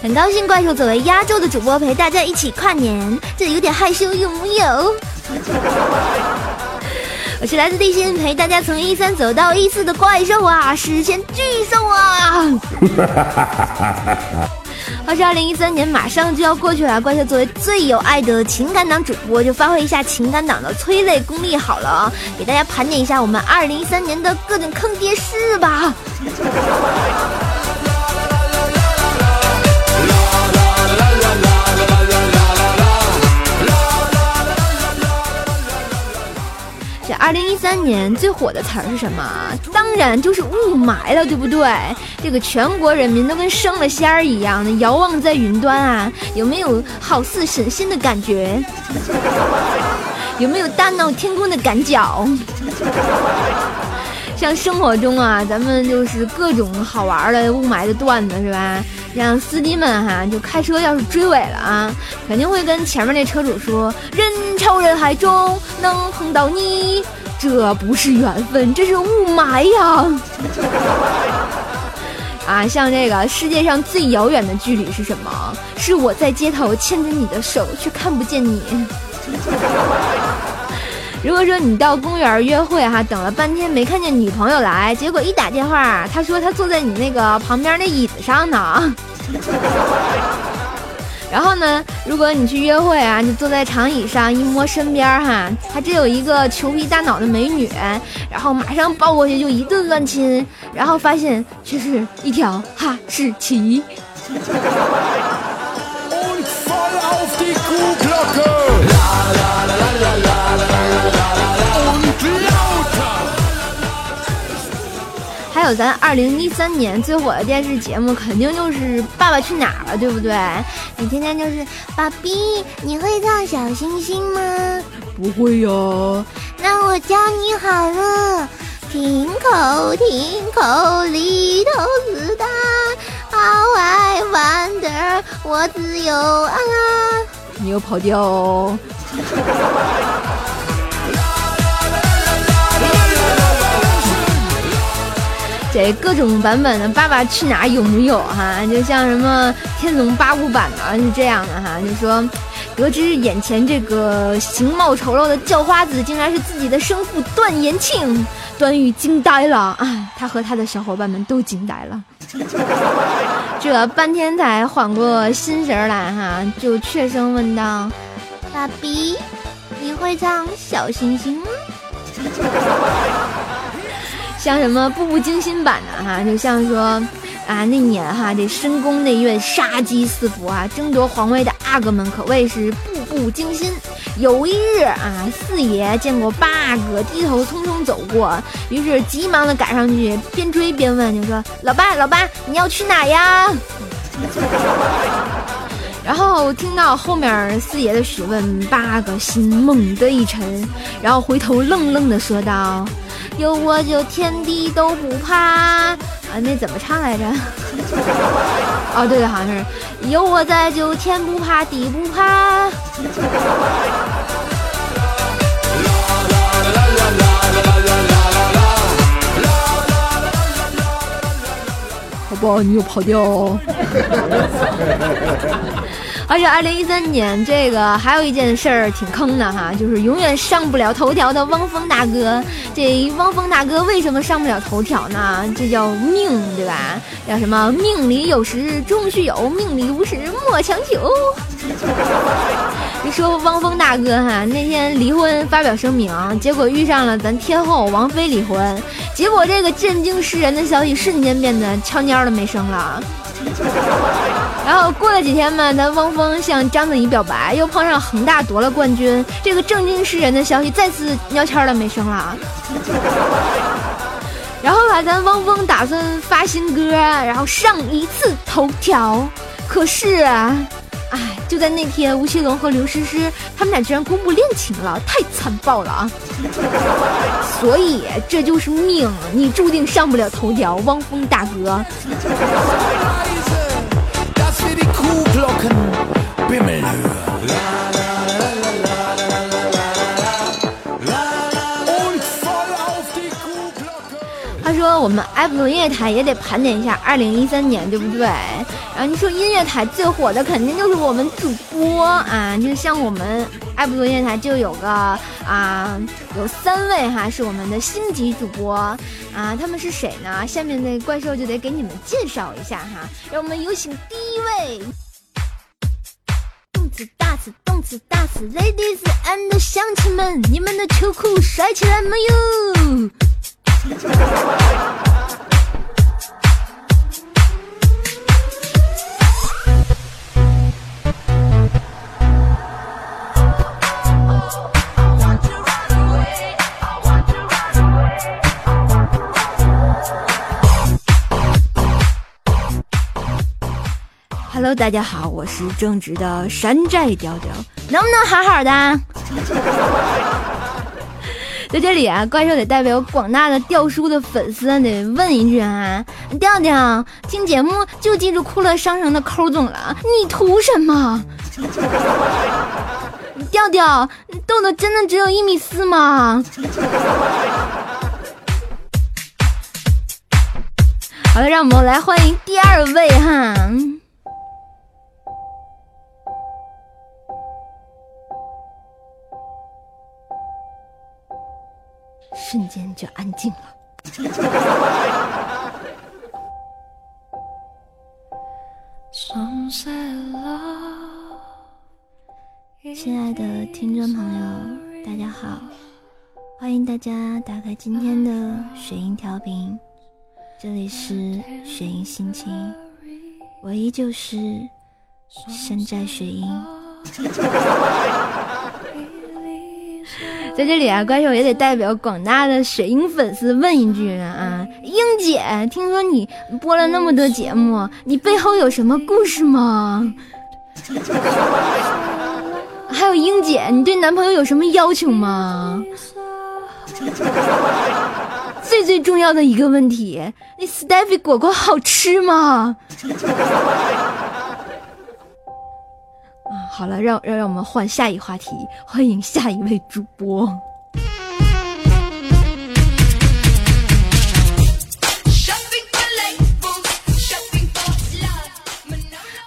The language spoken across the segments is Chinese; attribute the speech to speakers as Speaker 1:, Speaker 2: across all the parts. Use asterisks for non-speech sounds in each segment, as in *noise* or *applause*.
Speaker 1: 很高兴怪兽作为压轴的主播陪大家一起跨年，这有点害羞，有木有？*laughs* 我是来自地心陪大家从一三走到一四的怪兽啊，实现巨兽啊！*laughs* 话说二零一三年马上就要过去了，怪兽作为最有爱的情感党主播，就发挥一下情感党的催泪功力好了啊，给大家盘点一下我们二零一三年的各种坑爹事吧。二零一三年最火的词儿是什么？当然就是雾霾了，对不对？这个全国人民都跟升了仙儿一样的遥望在云端啊，有没有好似神仙的感觉？有没有大闹天宫的感觉？像生活中啊，咱们就是各种好玩的雾霾的段子是吧？让司机们哈，就开车要是追尾了啊，肯定会跟前面那车主说：“人潮人海中能碰到你，这不是缘分，这是雾霾呀！” *laughs* 啊，像这个世界上最遥远的距离是什么？是我在街头牵着你的手，却看不见你。*laughs* 如果说你到公园约会哈，等了半天没看见女朋友来，结果一打电话，他说他坐在你那个旁边那椅子上呢。*laughs* 然后呢，如果你去约会啊，你坐在长椅上一摸身边哈，还真有一个裘皮大脑的美女，然后马上抱过去就一顿乱亲，然后发现却是一条哈士奇。有咱二零一三年最火的电视节目，肯定就是《爸爸去哪儿了》，对不对？你天天就是爸比，你会唱小星星吗？
Speaker 2: 不会呀。
Speaker 1: 那我教你好了，停口停口里头子弹，How I wonder，我自由啊。
Speaker 2: 你又跑调哦。*laughs*
Speaker 1: 给各种版本的《爸爸去哪儿》有木有哈？就像什么《天龙八部》版的，是这样的哈，就说得知眼前这个形貌丑陋的叫花子竟然是自己的生父段延庆，段誉惊呆了，哎，他和他的小伙伴们都惊呆了，*laughs* 这半天才缓过心神来哈，就怯声问道：“爸比，你会唱小星星吗？”像什么步步惊心版的哈，就像说啊，那年哈这深宫内院杀机四伏啊，争夺皇位的阿哥们可谓是步步惊心。有一日啊，四爷见过八阿哥低头匆匆走过，于是急忙的赶上去，边追边问，就说：“老爸，老爸，你要去哪呀？”然后听到后面四爷的询问，八阿哥心猛地一沉，然后回头愣愣的说道。有我就天地都不怕啊！那怎么唱来着？*laughs* 哦，对对，好像是有我在就天不怕地不怕。
Speaker 2: 好吧，你又跑调哦。
Speaker 1: 而且二零一三年这个还有一件事儿挺坑的哈，就是永远上不了头条的汪峰大哥。这汪峰大哥为什么上不了头条呢？这叫命，对吧？叫什么？命里有时终须有，命里无时莫强求。*laughs* 你说汪峰大哥哈，那天离婚发表声明，结果遇上了咱天后王菲离婚，结果这个震惊世人的消息瞬间变得悄蔫的没声了。然后过了几天嘛，咱汪峰向章子怡表白，又碰上恒大夺了冠军，这个正经世人的消息再次鸟悄的没声了。*laughs* 然后吧，咱汪峰打算发新歌，然后上一次头条，可是，啊哎，就在那天，吴奇隆和刘诗诗他们俩居然公布恋情了，太残暴了啊！*laughs* 所以这就是命，你注定上不了头条，汪峰大哥。他说我们爱普诺音乐台也得盘点一下二零一三年，对不对？然后你说音乐台最火的肯定就是我们主播啊，就像我们爱普鲁音乐台就有个啊，有三位哈是我们的星级主播啊，他们是谁呢？下面的怪兽就得给你们介绍一下哈，让我们有请第一位。动次大次，动次大次，Ladies and 乡亲们，你们的秋裤甩起来没有？Hello，大家好，我是正直的山寨调调，能不能好好的？*laughs* 在这里啊，怪兽得代表广大的调叔的粉丝得问一句啊，调调听节目就记住酷乐商城的抠总了，你图什么？*laughs* 调调，豆豆真的只有一米四吗？好了，让我们来欢迎第二位哈。就安静了。亲爱的听众朋友，大家好，欢迎大家打开今天的雪音调频，这里是雪音心情，我依旧是山寨雪音。在这里啊，怪兽也得代表广大的雪鹰粉丝问一句啊，英姐，听说你播了那么多节目，你背后有什么故事吗？*laughs* 还有英姐，你对男朋友有什么要求吗？最最重要的一个问题，那 Stephy 果果好吃吗？好了，让让让我们换下一话题，欢迎下一位主播。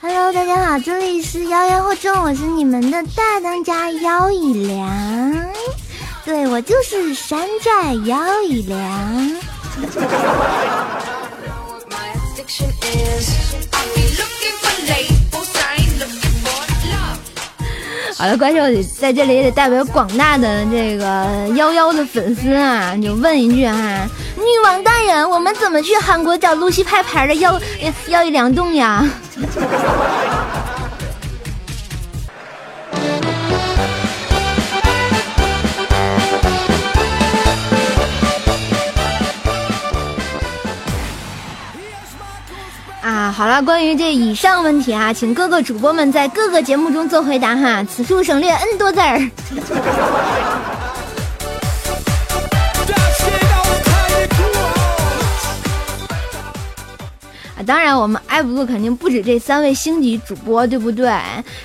Speaker 1: Hello，大家好，这里是妖妖惑众，我是你们的大当家妖以良，对我就是山寨妖以良。好了，怪兽在这里也得代表广大的这个幺幺的粉丝啊，就问一句哈，女王大人，我们怎么去韩国找露西拍牌的要要一两栋呀？*laughs* 啊，好了，关于这以上问题啊，请各个主播们在各个节目中做回答哈，此处省略 n 多字儿。当然，我们爱不录肯定不止这三位星级主播，对不对？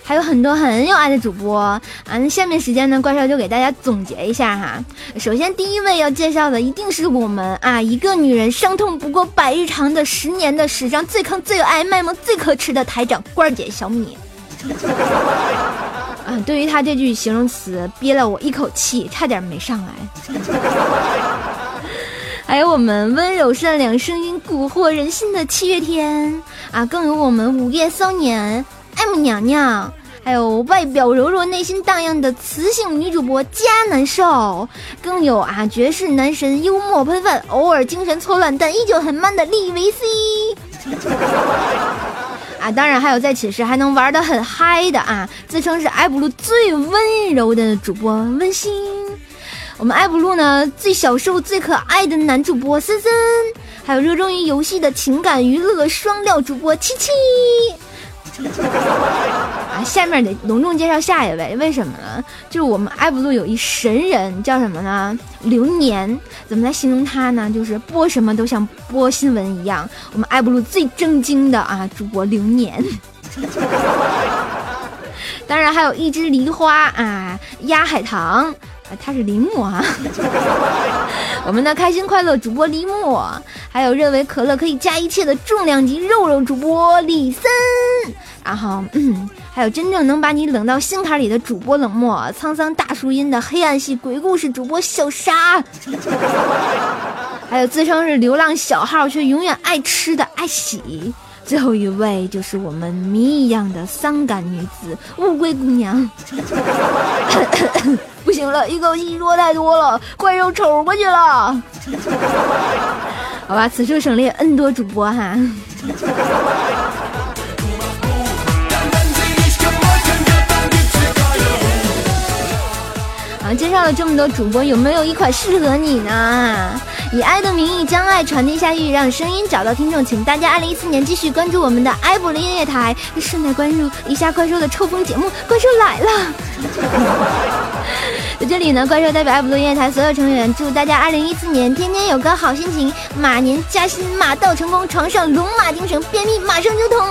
Speaker 1: 还有很多很有爱的主播啊。那下面时间呢，怪兽就给大家总结一下哈。首先，第一位要介绍的一定是我们啊，一个女人伤痛不过百日长的十年的史上最坑、最有爱、卖萌最可耻的台长罐姐小米。*laughs* 啊，对于他这句形容词，憋了我一口气，差点没上来。还有我们温柔善良、声音蛊惑人心的七月天啊，更有我们午夜骚年 M 娘娘，还有外表柔弱、内心荡漾的雌性女主播佳难受，更有啊绝世男神、幽默喷饭、偶尔精神错乱但依旧很 man 的利维 C。*laughs* 啊，当然还有在寝室还能玩的很嗨的啊，自称是艾布鲁最温柔的主播温馨。我们爱不露呢最小瘦最可爱的男主播森森，还有热衷于游戏的情感娱乐双料主播七七。啊，下面得隆重介绍下一位，为什么呢？就是我们爱不露有一神人，叫什么呢？流年。怎么来形容他呢？就是播什么都像播新闻一样。我们爱不露最正经的啊，主播流年。当然还有一只梨花啊，压海棠。啊，他是林木啊，*laughs* 我们的开心快乐主播林木，还有认为可乐可以加一切的重量级肉肉主播李森，然后嗯，还有真正能把你冷到心坎里的主播冷漠，沧桑大叔音的黑暗系鬼故事主播小沙，*laughs* 还有自称是流浪小号却永远爱吃的爱喜。最后一位就是我们谜一样的伤感女子乌龟姑娘，*laughs* 不行了，一口气说太多了，怪兽瞅过去了。好吧，此处省略 N 多主播哈。啊，介绍了这么多主播，有没有一款适合你呢？以爱的名义将爱传递下去，让声音找到听众，请大家二零一四年继续关注我们的埃博音乐台，顺带关注一下怪兽的抽风节目《怪兽来了》。*laughs* 在这里呢，怪兽代表爱博音乐台所有成员，祝大家二零一四年天天有个好心情，马年加薪，马到成功，床上龙马精神，便秘马上就通。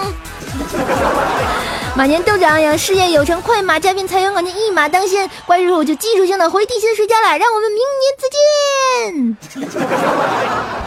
Speaker 1: *laughs* 马年斗志昂扬，事业有成，快马加鞭，财源广进，一马当先。怪兽我就技术性的回地心睡觉了，让我们明年再见见。